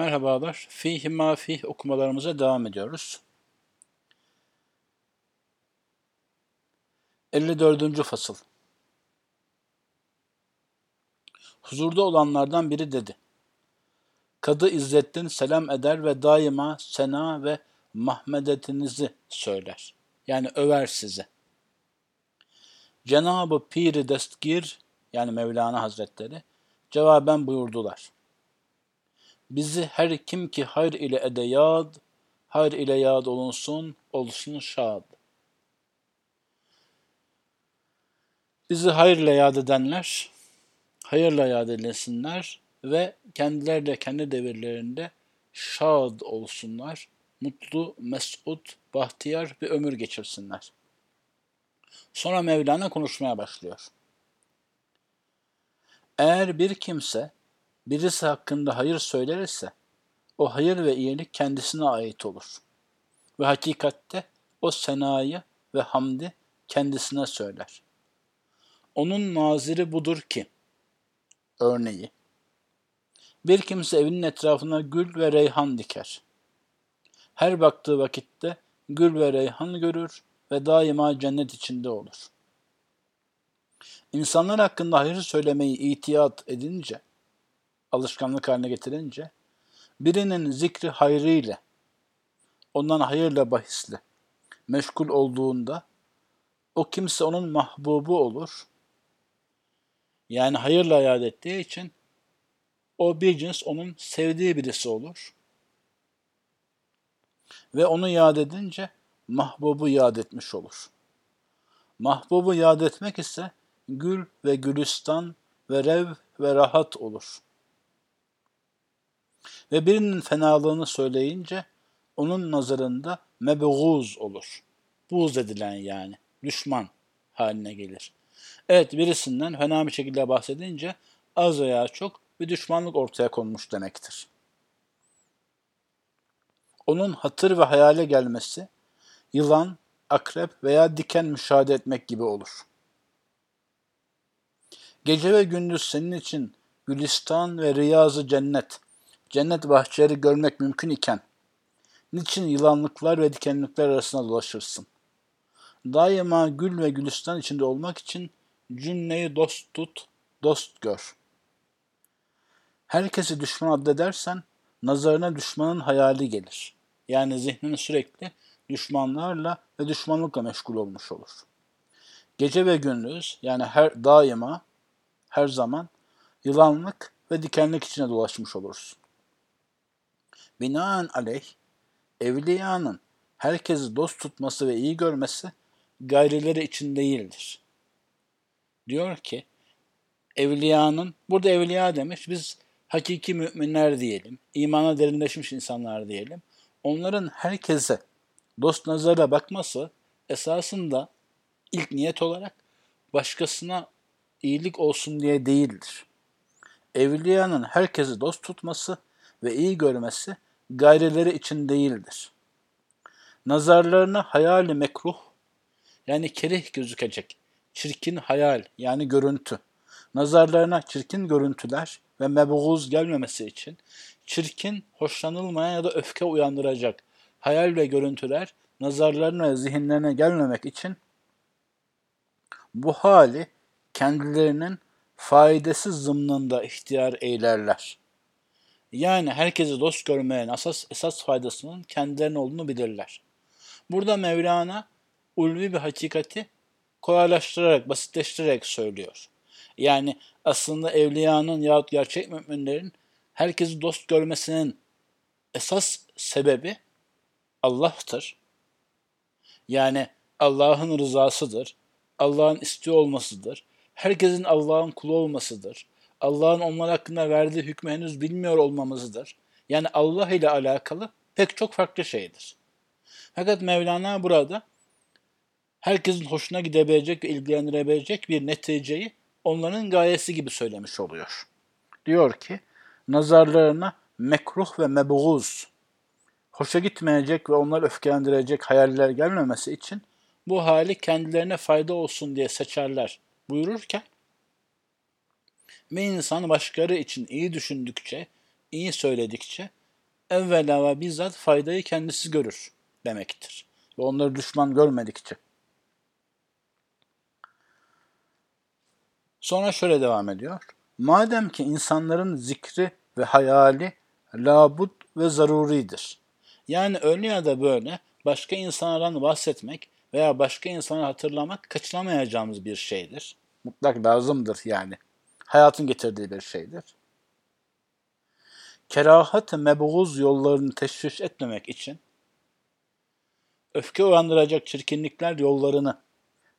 Merhabalar. Fih ma fih okumalarımıza devam ediyoruz. 54. fasıl. Huzurda olanlardan biri dedi. Kadı İzzettin selam eder ve daima sena ve mahmedetinizi söyler. Yani över sizi. Cenab-ı Pir-i Destgir yani Mevlana Hazretleri cevaben buyurdular. Bizi her kim ki hayr ile ede yad, hayr ile yad olunsun, olsun şad. Bizi hayır ile yad edenler, hayırla yad edilsinler ve kendileri de kendi devirlerinde şad olsunlar, mutlu, mesut, bahtiyar bir ömür geçirsinler. Sonra Mevlana konuşmaya başlıyor. Eğer bir kimse birisi hakkında hayır söyler ise o hayır ve iyilik kendisine ait olur. Ve hakikatte o senayı ve hamdi kendisine söyler. Onun naziri budur ki, örneği, bir kimse evinin etrafına gül ve reyhan diker. Her baktığı vakitte gül ve reyhan görür ve daima cennet içinde olur. İnsanlar hakkında hayır söylemeyi itiyat edince, alışkanlık haline getirince, birinin zikri hayrıyla, ondan hayırla bahisli, meşgul olduğunda, o kimse onun mahbubu olur. Yani hayırla yad ettiği için, o bir cins onun sevdiği birisi olur. Ve onu yad edince, mahbubu yad etmiş olur. Mahbubu yad etmek ise gül ve gülistan ve rev ve rahat olur. Ve birinin fenalığını söyleyince onun nazarında mebğuz olur. Buğz edilen yani, düşman haline gelir. Evet birisinden fena bir şekilde bahsedince az veya çok bir düşmanlık ortaya konmuş demektir. Onun hatır ve hayale gelmesi yılan, akrep veya diken müşahede etmek gibi olur. Gece ve gündüz senin için gülistan ve riyazı cennet, cennet bahçeleri görmek mümkün iken, niçin yılanlıklar ve dikenlikler arasında dolaşırsın? Daima gül ve gülistan içinde olmak için cümleyi dost tut, dost gör. Herkesi düşman addedersen, nazarına düşmanın hayali gelir. Yani zihnin sürekli düşmanlarla ve düşmanlıkla meşgul olmuş olur. Gece ve gündüz yani her daima, her zaman yılanlık ve dikenlik içine dolaşmış olursun. Binaen aleyh, evliyanın herkesi dost tutması ve iyi görmesi gayrileri için değildir. Diyor ki, evliyanın, burada evliya demiş, biz hakiki müminler diyelim, imana derinleşmiş insanlar diyelim. Onların herkese dost nazara bakması esasında ilk niyet olarak başkasına iyilik olsun diye değildir. Evliyanın herkesi dost tutması ve iyi görmesi gayreleri için değildir. Nazarlarına hayali mekruh yani kerih gözükecek, çirkin hayal yani görüntü, nazarlarına çirkin görüntüler ve mebğuz gelmemesi için çirkin, hoşlanılmayan ya da öfke uyandıracak hayal ve görüntüler nazarlarına ve zihinlerine gelmemek için bu hali kendilerinin faydasız zımnında ihtiyar eylerler. Yani herkesi dost görmeyen asas, esas faydasının kendilerine olduğunu bilirler. Burada Mevlana ulvi bir hakikati kolaylaştırarak, basitleştirerek söylüyor. Yani aslında evliyanın yahut gerçek müminlerin herkesi dost görmesinin esas sebebi Allah'tır. Yani Allah'ın rızasıdır. Allah'ın istiyor olmasıdır. Herkesin Allah'ın kulu olmasıdır. Allah'ın onlar hakkında verdiği hükmü henüz bilmiyor olmamızdır. Yani Allah ile alakalı pek çok farklı şeydir. Fakat Mevlana burada herkesin hoşuna gidebilecek ve ilgilendirebilecek bir neticeyi onların gayesi gibi söylemiş oluyor. Diyor ki, nazarlarına mekruh ve mebğuz, hoşa gitmeyecek ve onları öfkelendirecek hayaller gelmemesi için bu hali kendilerine fayda olsun diye seçerler buyururken, bir insan başkaları için iyi düşündükçe, iyi söyledikçe evvela ve bizzat faydayı kendisi görür demektir. Ve onları düşman görmedikçe. Sonra şöyle devam ediyor. Madem ki insanların zikri ve hayali labud ve zaruridir. Yani öyle ya da böyle başka insanlardan bahsetmek veya başka insanı hatırlamak kaçınamayacağımız bir şeydir. Mutlak lazımdır yani. Hayatın getirdiği bir şeydir. Kerahat-ı mebğuz yollarını teşvik etmemek için öfke uyandıracak çirkinlikler yollarını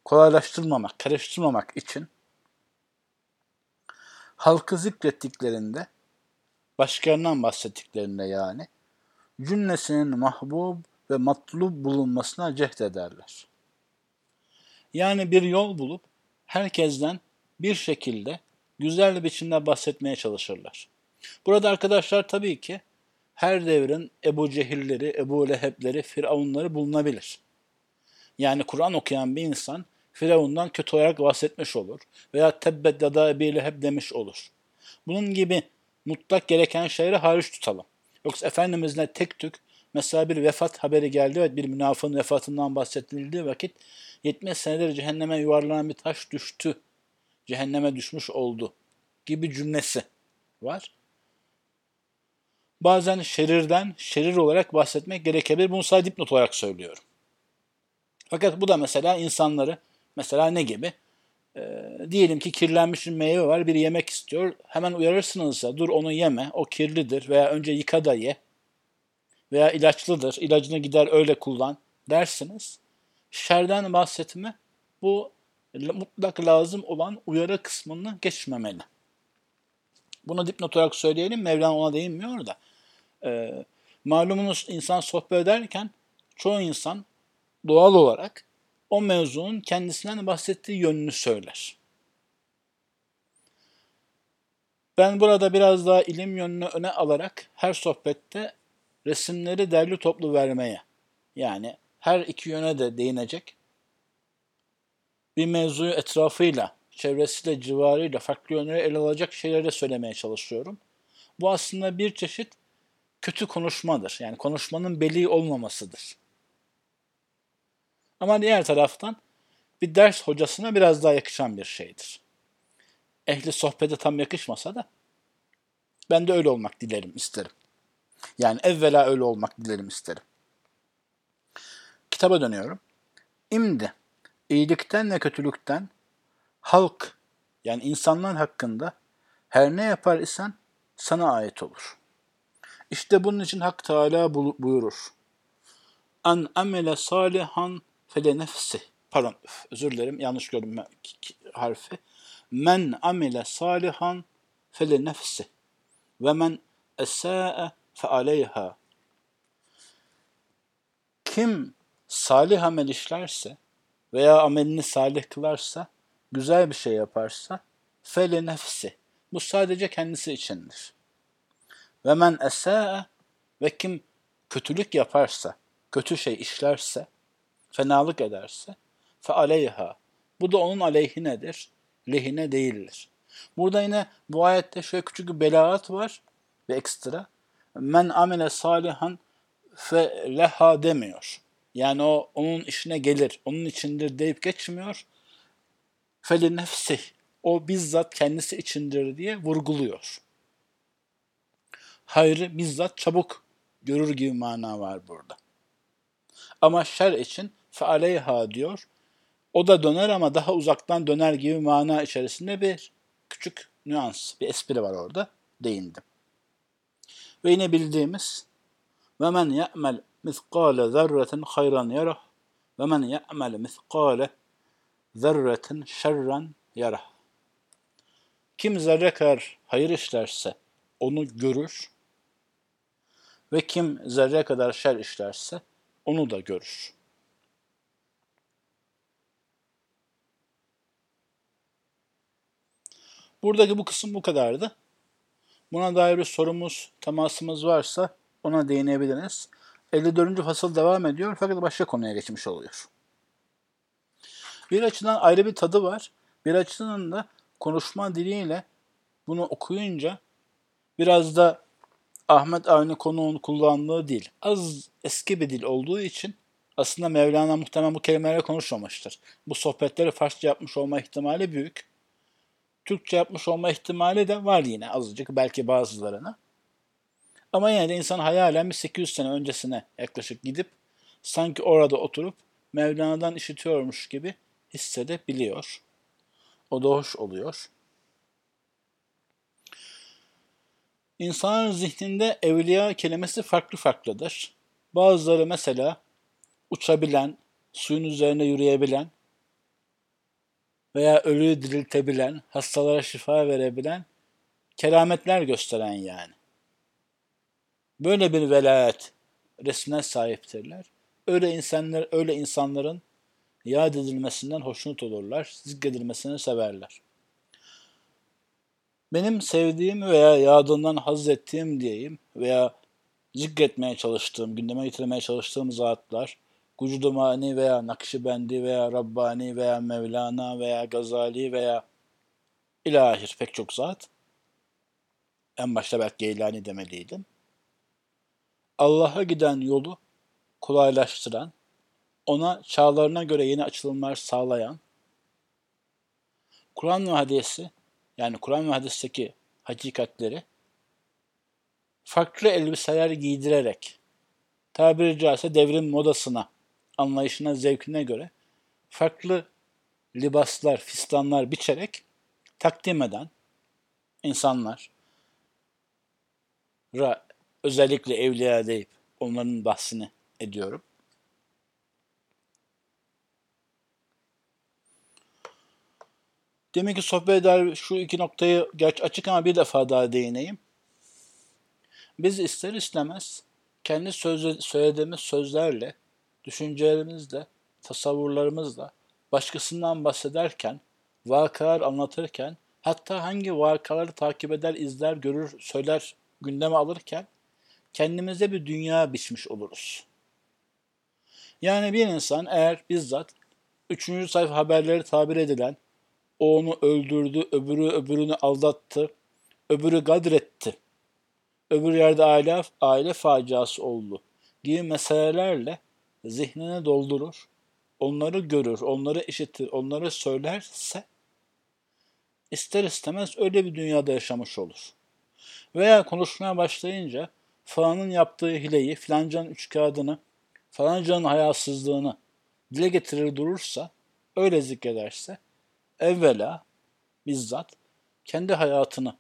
kolaylaştırmamak, karıştırmamak için halkı zikrettiklerinde başkalarından bahsettiklerinde yani cümlesinin mahbub ve matlub bulunmasına cehd ederler. Yani bir yol bulup herkesten bir şekilde güzel bir biçimde bahsetmeye çalışırlar. Burada arkadaşlar tabii ki her devrin Ebu Cehilleri, Ebu Lehebleri, Firavunları bulunabilir. Yani Kur'an okuyan bir insan Firavundan kötü olarak bahsetmiş olur. Veya tebbet dada Ebi Leheb demiş olur. Bunun gibi mutlak gereken şeyleri hariç tutalım. Yoksa Efendimiz'le tek tük mesela bir vefat haberi geldi ve bir münafığın vefatından bahsedildiği vakit 70 senedir cehenneme yuvarlanan bir taş düştü. Cehenneme düşmüş oldu gibi cümlesi var. Bazen şerirden şerir olarak bahsetmek gerekebilir. Bunu sadece dipnot olarak söylüyorum. Fakat bu da mesela insanları mesela ne gibi? E, diyelim ki kirlenmiş bir meyve var, bir yemek istiyor. Hemen uyarırsınız ya, dur onu yeme, o kirlidir veya önce yıka da ye. Veya ilaçlıdır, ilacını gider öyle kullan dersiniz. Şerden bahsetme bu mutlak lazım olan uyarı kısmını geçmemeli. Bunu dipnot olarak söyleyelim. Mevlana ona değinmiyor da. E, malumunuz insan sohbet ederken çoğu insan doğal olarak o mevzunun kendisinden bahsettiği yönünü söyler. Ben burada biraz daha ilim yönünü öne alarak her sohbette resimleri derli toplu vermeye, yani her iki yöne de değinecek, bir mevzuyu etrafıyla, çevresiyle, civarıyla, farklı yönleri ele alacak şeyleri söylemeye çalışıyorum. Bu aslında bir çeşit kötü konuşmadır. Yani konuşmanın belli olmamasıdır. Ama diğer taraftan bir ders hocasına biraz daha yakışan bir şeydir. Ehli sohbete tam yakışmasa da ben de öyle olmak dilerim, isterim. Yani evvela öyle olmak dilerim, isterim. Kitaba dönüyorum. İmdi, iyilikten ve kötülükten halk yani insanlar hakkında her ne yapar isen sana ait olur. İşte bunun için Hak Teala buyurur. An amele salihan fele nefsi. Pardon özür dilerim yanlış gördüm harfi. Men amile salihan fele nefsi. Ve men esâe fe aleyha. Kim salih amel işlerse veya amelini salih kılarsa, güzel bir şey yaparsa fele nefsi. Bu sadece kendisi içindir. Ve men esâe ve kim kötülük yaparsa, kötü şey işlerse fenalık ederse fe aleyha. Bu da onun aleyhinedir. Lehine değildir. Burada yine bu ayette şöyle küçük bir belaat var ve ekstra. Men amele salihan fe leha demiyor. Yani o onun işine gelir, onun içindir deyip geçmiyor. Feli nefsih. O bizzat kendisi içindir diye vurguluyor. Hayrı bizzat çabuk görür gibi mana var burada. Ama şer için fealeyha diyor. O da döner ama daha uzaktan döner gibi mana içerisinde bir küçük nüans, bir espri var orada. Değindim. Ve yine bildiğimiz ve men ya'mel miskale zerreten hayran yarah ve men ya'mel miskale zerreten şerren yarah. Kim zerre kadar hayır işlerse onu görür ve kim zerre kadar şer işlerse onu da görür. Buradaki bu kısım bu kadardı. Buna dair bir sorumuz, temasımız varsa ona değinebiliriz. 54. fasıl devam ediyor fakat başka konuya geçmiş oluyor. Bir açıdan ayrı bir tadı var. Bir açıdan da konuşma diliyle bunu okuyunca biraz da Ahmet Avni konuğun kullandığı dil az eski bir dil olduğu için aslında Mevlana muhtemelen bu kelimeleri konuşmamıştır. Bu sohbetleri Farsça yapmış olma ihtimali büyük. Türkçe yapmış olma ihtimali de var yine azıcık belki bazılarına. Ama yine de insan hayalen bir 800 sene öncesine yaklaşık gidip sanki orada oturup Mevlana'dan işitiyormuş gibi hissedebiliyor. O da hoş oluyor. İnsanın zihninde evliya kelimesi farklı farklıdır. Bazıları mesela uçabilen, suyun üzerine yürüyebilen veya ölüyü diriltebilen, hastalara şifa verebilen kerametler gösteren yani. Böyle bir velayet resmine sahiptirler. Öyle insanlar, öyle insanların yad edilmesinden hoşnut olurlar, zikredilmesini severler. Benim sevdiğim veya yadından haz ettiğim diyeyim veya zikretmeye çalıştığım, gündeme getirmeye çalıştığım zatlar, Gucudumani veya Nakşibendi veya Rabbani veya Mevlana veya Gazali veya ilahir pek çok zat. En başta belki Geylani demeliydim. Allah'a giden yolu kolaylaştıran, ona çağlarına göre yeni açılımlar sağlayan, Kur'an ve hadisi yani Kur'an ve hadisteki hakikatleri farklı elbiseler giydirerek tabiri caizse devrim modasına, anlayışına, zevkine göre farklı libaslar, fistanlar biçerek takdim eden insanlar özellikle evliya deyip onların bahsini ediyorum. Demek ki sohbet eder şu iki noktayı geç açık ama bir defa daha değineyim. Biz ister istemez kendi söz, söylediğimiz sözlerle, düşüncelerimizle, tasavvurlarımızla başkasından bahsederken, vakalar anlatırken, hatta hangi vakaları takip eder, izler, görür, söyler, gündeme alırken kendimize bir dünya biçmiş oluruz. Yani bir insan eğer bizzat üçüncü sayfa haberleri tabir edilen o onu öldürdü, öbürü öbürünü aldattı, öbürü gadretti, öbür yerde aile, aile faciası oldu gibi meselelerle zihnini doldurur, onları görür, onları işitir, onları söylerse ister istemez öyle bir dünyada yaşamış olur. Veya konuşmaya başlayınca falanın yaptığı hileyi, filancanın üç kağıdını, falancanın hayasızlığını dile getirir durursa, öyle zikrederse, evvela bizzat kendi hayatını,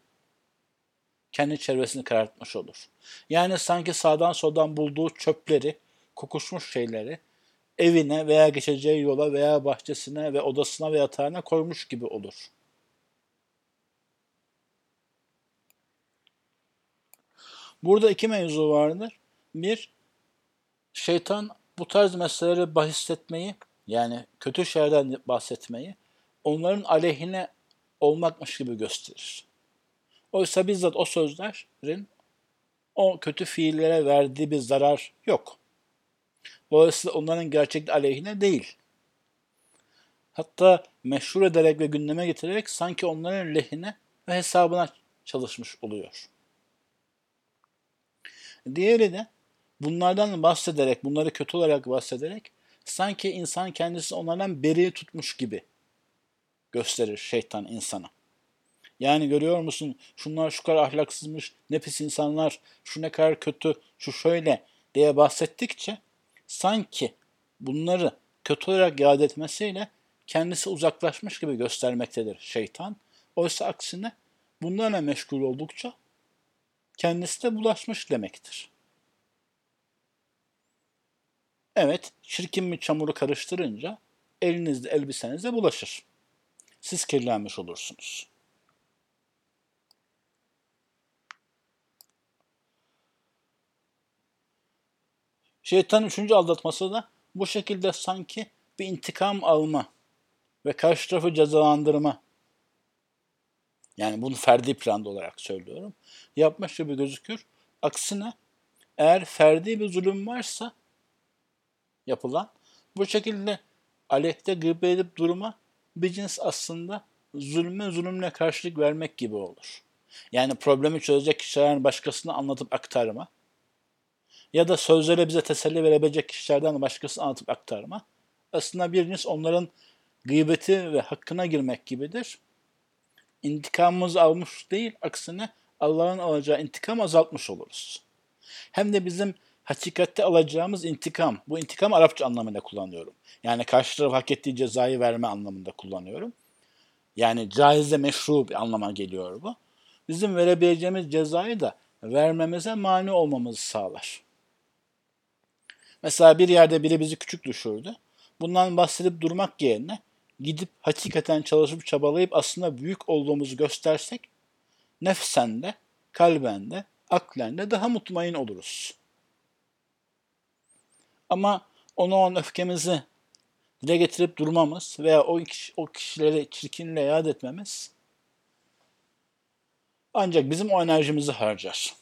kendi çevresini karartmış olur. Yani sanki sağdan soldan bulduğu çöpleri, kokuşmuş şeyleri evine veya geçeceği yola veya bahçesine ve odasına ve yatağına koymuş gibi olur. Burada iki mevzu vardır. Bir, şeytan bu tarz meseleleri bahisletmeyi, yani kötü şeylerden bahsetmeyi, onların aleyhine olmakmış gibi gösterir. Oysa bizzat o sözlerin o kötü fiillere verdiği bir zarar yok. Dolayısıyla onların gerçek aleyhine değil. Hatta meşhur ederek ve gündeme getirerek sanki onların lehine ve hesabına çalışmış oluyor. Diğeri de bunlardan bahsederek, bunları kötü olarak bahsederek sanki insan kendisi onlardan beri tutmuş gibi gösterir şeytan insana. Yani görüyor musun şunlar şu kadar ahlaksızmış, ne pis insanlar, şu ne kadar kötü, şu şöyle diye bahsettikçe sanki bunları kötü olarak yad etmesiyle kendisi uzaklaşmış gibi göstermektedir şeytan. Oysa aksine bunlarla meşgul oldukça kendisi de bulaşmış demektir. Evet, çirkin bir çamuru karıştırınca elinizde elbisenizde bulaşır. Siz kirlenmiş olursunuz. Şeytanın üçüncü aldatması da bu şekilde sanki bir intikam alma ve karşı tarafı cezalandırma yani bunu ferdi planda olarak söylüyorum. Yapmış gibi gözükür. Aksine eğer ferdi bir zulüm varsa yapılan bu şekilde aleyhte gıybet edip duruma bir cins aslında zulme zulümle karşılık vermek gibi olur. Yani problemi çözecek kişilerin başkasına anlatıp aktarma. Ya da sözlere bize teselli verebilecek kişilerden başkasına anlatıp aktarma. Aslında biriniz onların gıybeti ve hakkına girmek gibidir. İntikamımızı almış değil, aksine Allah'ın alacağı intikam azaltmış oluruz. Hem de bizim hakikatte alacağımız intikam, bu intikam Arapça anlamında kullanıyorum. Yani karşı taraf hak ettiği cezayı verme anlamında kullanıyorum. Yani caizde meşru bir anlama geliyor bu. Bizim verebileceğimiz cezayı da vermemize mani olmamızı sağlar. Mesela bir yerde biri bizi küçük düşürdü. Bundan bahsedip durmak yerine gidip hakikaten çalışıp çabalayıp aslında büyük olduğumuzu göstersek nefsen de, kalben de, aklen de daha mutmain oluruz. Ama onu on öfkemizi dile getirip durmamız veya o, kişi, o kişileri çirkinle yad etmemiz ancak bizim o enerjimizi harcar.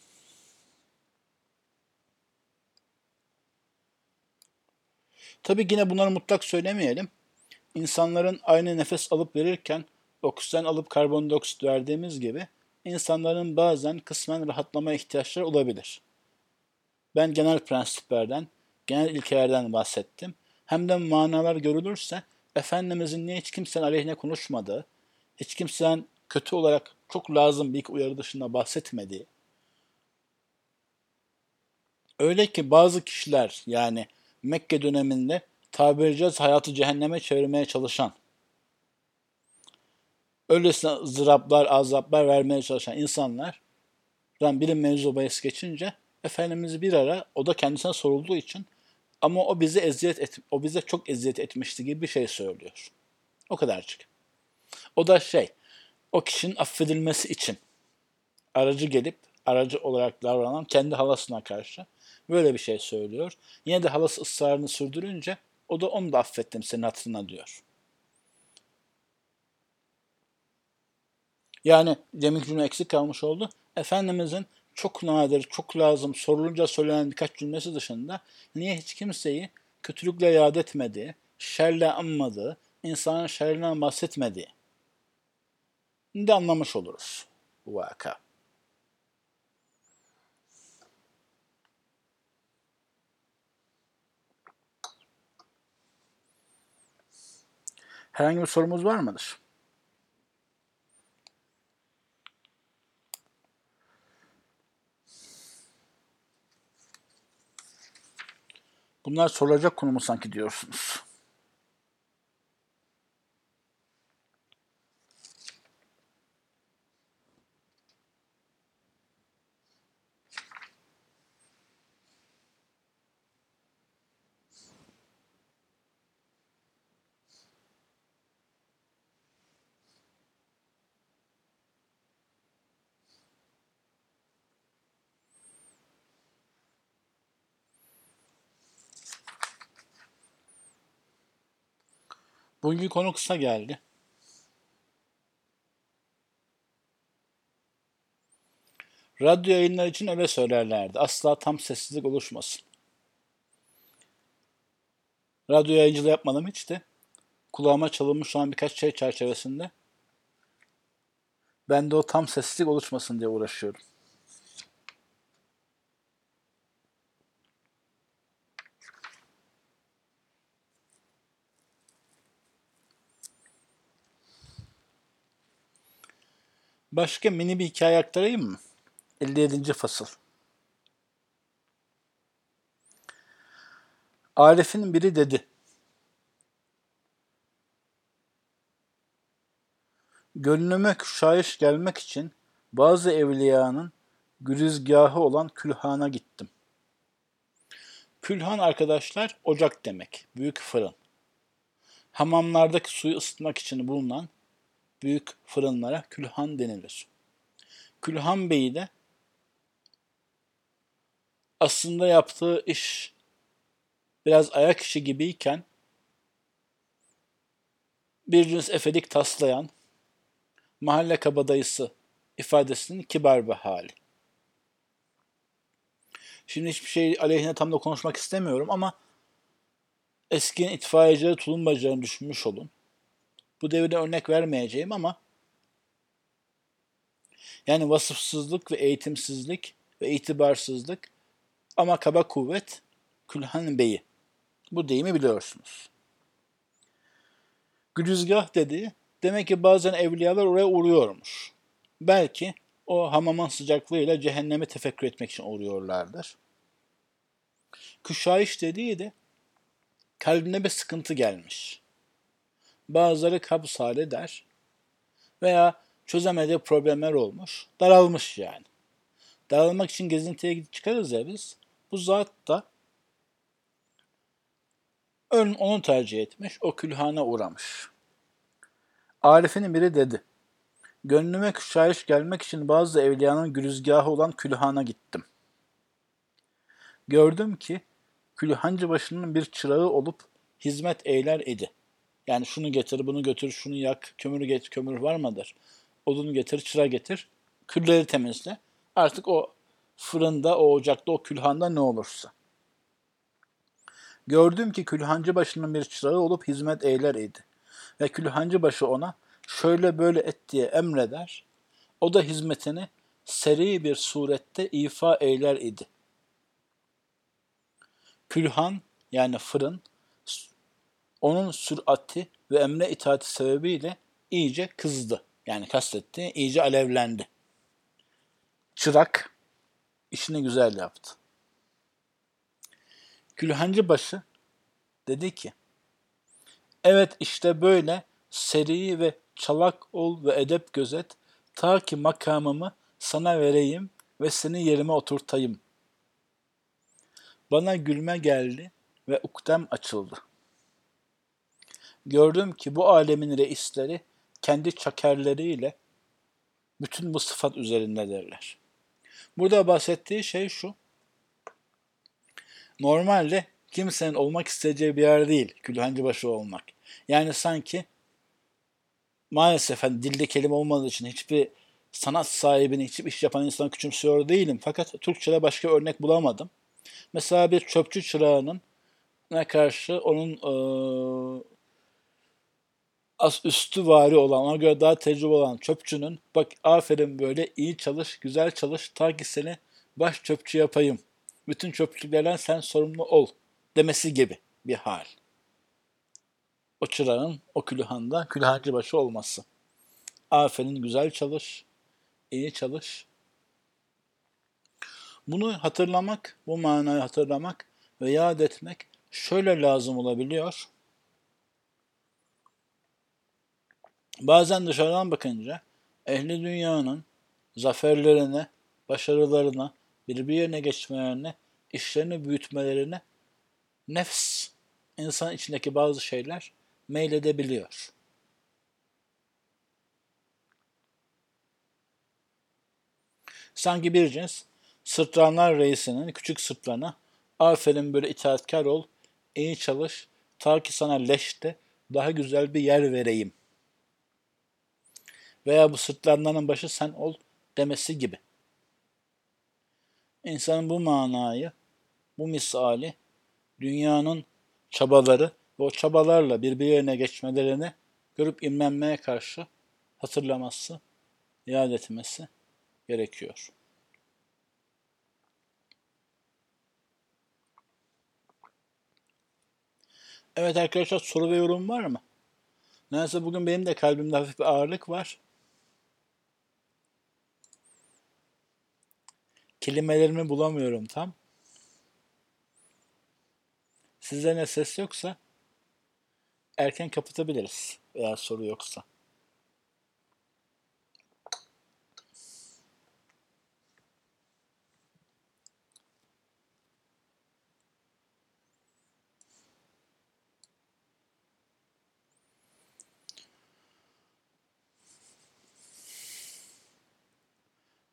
Tabii yine bunları mutlak söylemeyelim. İnsanların aynı nefes alıp verirken oksijen alıp karbondioksit verdiğimiz gibi insanların bazen kısmen rahatlama ihtiyaçları olabilir. Ben genel prensiplerden, genel ilkelerden bahsettim. Hem de manalar görülürse Efendimizin niye hiç kimsenin aleyhine konuşmadığı, hiç kimsenin kötü olarak çok lazım bir uyarı dışında bahsetmediği, öyle ki bazı kişiler yani Mekke döneminde tabiri caizse hayatı cehenneme çevirmeye çalışan, öylesine ızdıraplar, azaplar vermeye çalışan insanlar bir mevzu bahis geçince Efendimiz bir ara o da kendisine sorulduğu için ama o bize eziyet et, o bize çok eziyet etmişti gibi bir şey söylüyor. O kadarcık. O da şey, o kişinin affedilmesi için aracı gelip aracı olarak davranan kendi halasına karşı böyle bir şey söylüyor. Yine de halası ısrarını sürdürünce o da onu da affettim senin hatırına diyor. Yani demin cümle eksik kalmış oldu. Efendimizin çok nadir, çok lazım sorulunca söylenen birkaç cümlesi dışında niye hiç kimseyi kötülükle yad etmediği, şerle anmadığı, insanın şerrinden bahsetmediği de anlamış oluruz bu vaka. Herhangi bir sorumuz var mıdır? Bunlar sorulacak konu mu sanki diyorsunuz? Bugünkü konu kısa geldi. Radyo yayınlar için öyle söylerlerdi. Asla tam sessizlik oluşmasın. Radyo yayıncılığı yapmadım hiç de. Kulağıma çalınmış olan birkaç şey çerçevesinde ben de o tam sessizlik oluşmasın diye uğraşıyorum. Başka mini bir hikaye aktarayım mı? 57. fasıl. Arif'in biri dedi. Gönlüme küşayiş gelmek için bazı evliyanın gürizgahı olan külhana gittim. Külhan arkadaşlar ocak demek, büyük fırın. Hamamlardaki suyu ısıtmak için bulunan büyük fırınlara külhan denilir. Külhan Bey de aslında yaptığı iş biraz ayak işi gibiyken bir cins efedik taslayan mahalle kabadayısı ifadesinin kibar bir hali. Şimdi hiçbir şey aleyhine tam da konuşmak istemiyorum ama eski itfaiyecileri tulumbacılarını düşünmüş olun. Bu devirde örnek vermeyeceğim ama Yani vasıfsızlık ve eğitimsizlik ve itibarsızlık ama kaba kuvvet Külhan Bey'i. Bu deyimi biliyorsunuz. Güzgah dediği demek ki bazen evliyalar oraya uğruyormuş. Belki o hamamın sıcaklığıyla cehennemi tefekkür etmek için uğruyorlardır. Küşayiş dediği de kalbine bir sıkıntı gelmiş. Bazıları kabz hali der veya çözemediği problemler olmuş, daralmış yani. Daralmak için gezintiye çıkarız ya biz. Bu zat da ön onu tercih etmiş, o külhana uğramış. Arif'in biri dedi. Gönlüme küşayiş gelmek için bazı evliyanın güzgahı olan külhana gittim. Gördüm ki külhancı başının bir çırağı olup hizmet eyler idi. Yani şunu getir, bunu götür, şunu yak, kömür get, kömür var mıdır? Odunu getir, çıra getir, külleri temizle. Artık o fırında, o ocakta, o külhanda ne olursa. Gördüm ki külhancı başının bir çırağı olup hizmet eyler idi. Ve külhancı başı ona şöyle böyle et diye emreder. O da hizmetini seri bir surette ifa eyler idi. Külhan yani fırın onun sürati ve emre itaati sebebiyle iyice kızdı. Yani kastetti, iyice alevlendi. Çırak işini güzel yaptı. Külhancı başı dedi ki, evet işte böyle seri ve çalak ol ve edep gözet, ta ki makamımı sana vereyim ve seni yerime oturtayım. Bana gülme geldi ve ukdem açıldı. Gördüm ki bu alemin reisleri kendi çakerleriyle bütün bu sıfat üzerindedirler. Burada bahsettiği şey şu. Normalde kimsenin olmak isteyeceği bir yer değil Külhancıbaşı olmak. Yani sanki maalesef hani dilde kelime olmadığı için hiçbir sanat sahibini, hiçbir iş yapan insanı küçümsüyor değilim. Fakat Türkçe'de başka örnek bulamadım. Mesela bir çöpçü çırağının ne karşı onun e, az üstü vari olan, ona göre daha tecrübe olan çöpçünün bak aferin böyle iyi çalış, güzel çalış ta ki seni baş çöpçü yapayım. Bütün çöpçülüklerden sen sorumlu ol demesi gibi bir hal. O çırağın o külhanda külhancı başı olması. Aferin güzel çalış, iyi çalış. Bunu hatırlamak, bu manayı hatırlamak ve yad etmek şöyle lazım olabiliyor. Bazen dışarıdan bakınca ehli dünyanın zaferlerine, başarılarına, birbirine geçmelerine, işlerini büyütmelerine nefs, insan içindeki bazı şeyler meyledebiliyor. Sanki bir cins sırtlanlar reisinin küçük sırtlana aferin böyle itaatkar ol, iyi çalış, ta ki sana leşte daha güzel bir yer vereyim veya bu sırtlanların başı sen ol demesi gibi. İnsanın bu manayı, bu misali dünyanın çabaları ve o çabalarla birbirine geçmelerini görüp imrenmeye karşı hatırlaması, iade etmesi gerekiyor. Evet arkadaşlar soru ve yorum var mı? Neyse bugün benim de kalbimde hafif bir ağırlık var. Kelimelerimi bulamıyorum tam. Sizde ne ses yoksa erken kapatabiliriz eğer soru yoksa.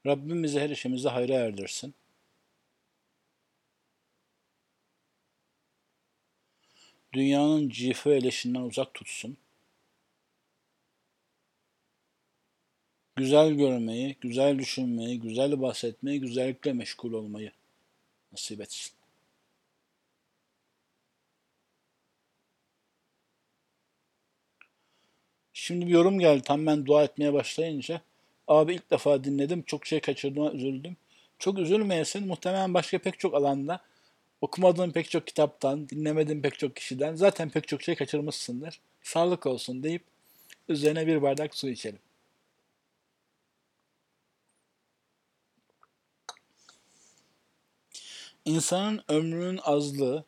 Rabbim bizi her işimizi hayra erdirsin. Dünyanın cife eleşinden uzak tutsun. Güzel görmeyi, güzel düşünmeyi, güzel bahsetmeyi, güzellikle meşgul olmayı nasip etsin. Şimdi bir yorum geldi. Tam ben dua etmeye başlayınca Abi ilk defa dinledim. Çok şey kaçırdım, üzüldüm. Çok üzülmeyesin. Muhtemelen başka pek çok alanda okumadığın pek çok kitaptan, dinlemediğin pek çok kişiden zaten pek çok şey kaçırmışsındır. Sağlık olsun deyip üzerine bir bardak su içelim. İnsanın ömrünün azlığı,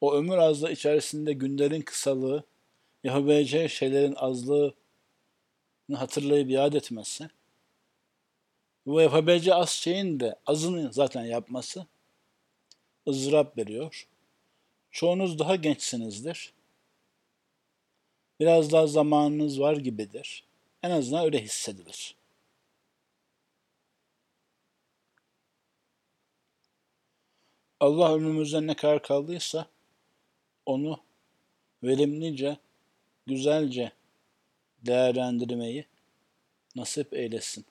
o ömür azlığı içerisinde günlerin kısalığı, yapabileceği şeylerin azlığını hatırlayıp yad etmesi, bu yapabileceği az şeyin de azını zaten yapması ızdırap veriyor. Çoğunuz daha gençsinizdir. Biraz daha zamanınız var gibidir. En azından öyle hissedilir. Allah ömrümüzden ne kadar kaldıysa onu verimlice, güzelce değerlendirmeyi nasip eylesin.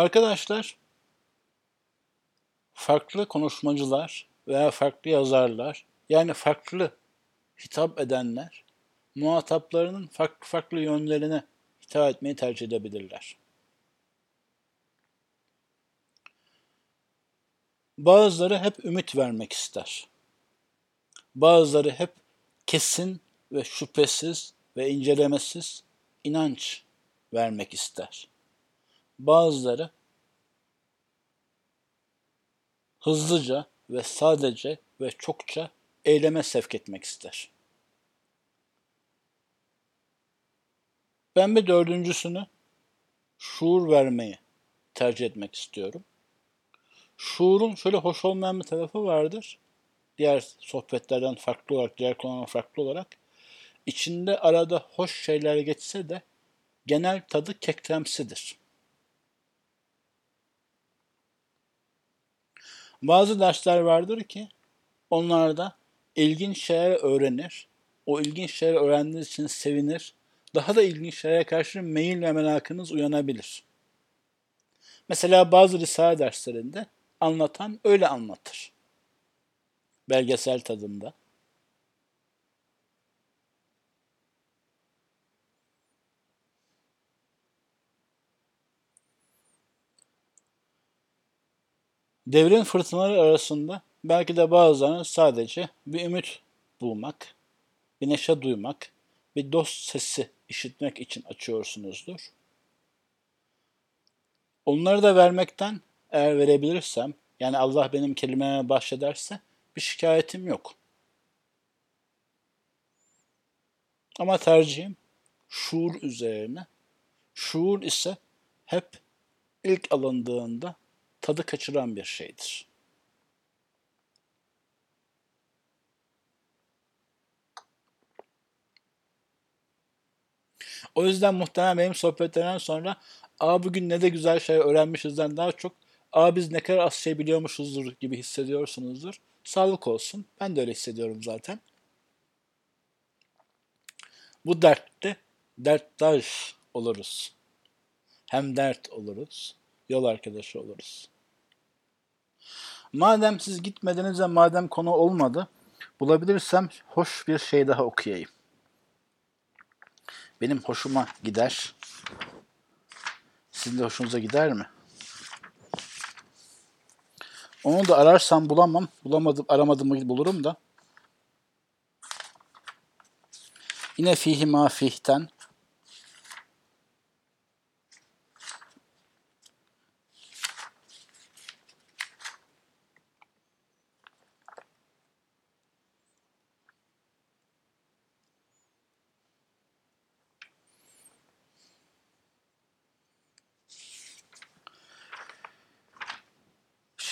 Arkadaşlar, farklı konuşmacılar veya farklı yazarlar, yani farklı hitap edenler, muhataplarının farklı farklı yönlerine hitap etmeyi tercih edebilirler. Bazıları hep ümit vermek ister. Bazıları hep kesin ve şüphesiz ve incelemesiz inanç vermek ister. Bazıları hızlıca ve sadece ve çokça eyleme sevk etmek ister. Ben bir dördüncüsünü şuur vermeyi tercih etmek istiyorum. Şuurun şöyle hoş olmayan bir tarafı vardır. Diğer sohbetlerden farklı olarak, diğer konulardan farklı olarak. içinde arada hoş şeyler geçse de genel tadı kekremsidir. Bazı dersler vardır ki onlarda ilginç şeyler öğrenir. O ilginç şeyler öğrendiğiniz için sevinir. Daha da ilginç şeylere karşı meyil ve merakınız uyanabilir. Mesela bazı risale derslerinde anlatan öyle anlatır. Belgesel tadında. Devrin fırtınaları arasında belki de bazılarını sadece bir ümit bulmak, bir neşe duymak, bir dost sesi işitmek için açıyorsunuzdur. Onları da vermekten eğer verebilirsem, yani Allah benim kelimeme bahşederse bir şikayetim yok. Ama tercihim şuur üzerine. Şuur ise hep ilk alındığında tadı kaçıran bir şeydir. O yüzden muhtemelen benim sohbetlerden sonra aa bugün ne de güzel şey öğrenmişizden daha çok aa biz ne kadar az şey biliyormuşuzdur gibi hissediyorsunuzdur. Sağlık olsun. Ben de öyle hissediyorum zaten. Bu dertte derttaş oluruz. Hem dert oluruz, yol arkadaşı oluruz. Madem siz gitmediniz ve madem konu olmadı, bulabilirsem hoş bir şey daha okuyayım. Benim hoşuma gider. Sizin de hoşunuza gider mi? Onu da ararsam bulamam. Bulamadım, aramadım bulurum da. Yine fihi ma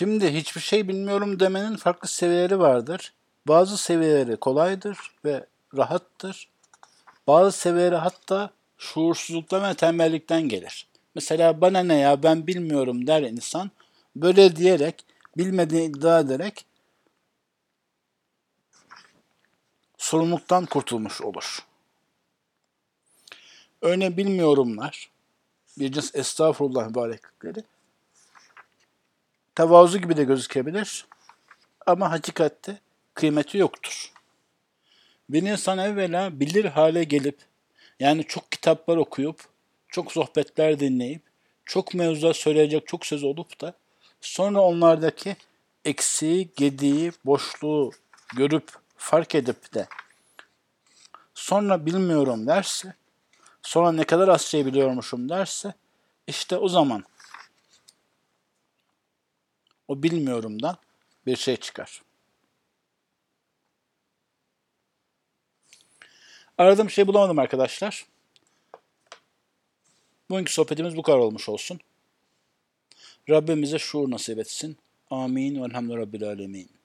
Şimdi hiçbir şey bilmiyorum demenin farklı seviyeleri vardır. Bazı seviyeleri kolaydır ve rahattır. Bazı seviyeleri hatta şuursuzluktan ve tembellikten gelir. Mesela bana ne ya ben bilmiyorum der insan. Böyle diyerek, bilmediğini iddia ederek sorumluluktan kurtulmuş olur. Öyle bilmiyorumlar, bir cins estağfurullah mübareklikleri tevazu gibi de gözükebilir ama hakikatte kıymeti yoktur. Bir insan evvela bilir hale gelip, yani çok kitaplar okuyup, çok sohbetler dinleyip, çok mevzuda söyleyecek çok söz olup da sonra onlardaki eksiği, gediği, boşluğu görüp, fark edip de sonra bilmiyorum derse, sonra ne kadar az şey biliyormuşum derse, işte o zaman o bilmiyorumdan bir şey çıkar. Aradığım şey bulamadım arkadaşlar. Bugünkü sohbetimiz bu kadar olmuş olsun. Rabbimize şuur nasip etsin. Amin. Velhamdülillah Rabbil Alemin.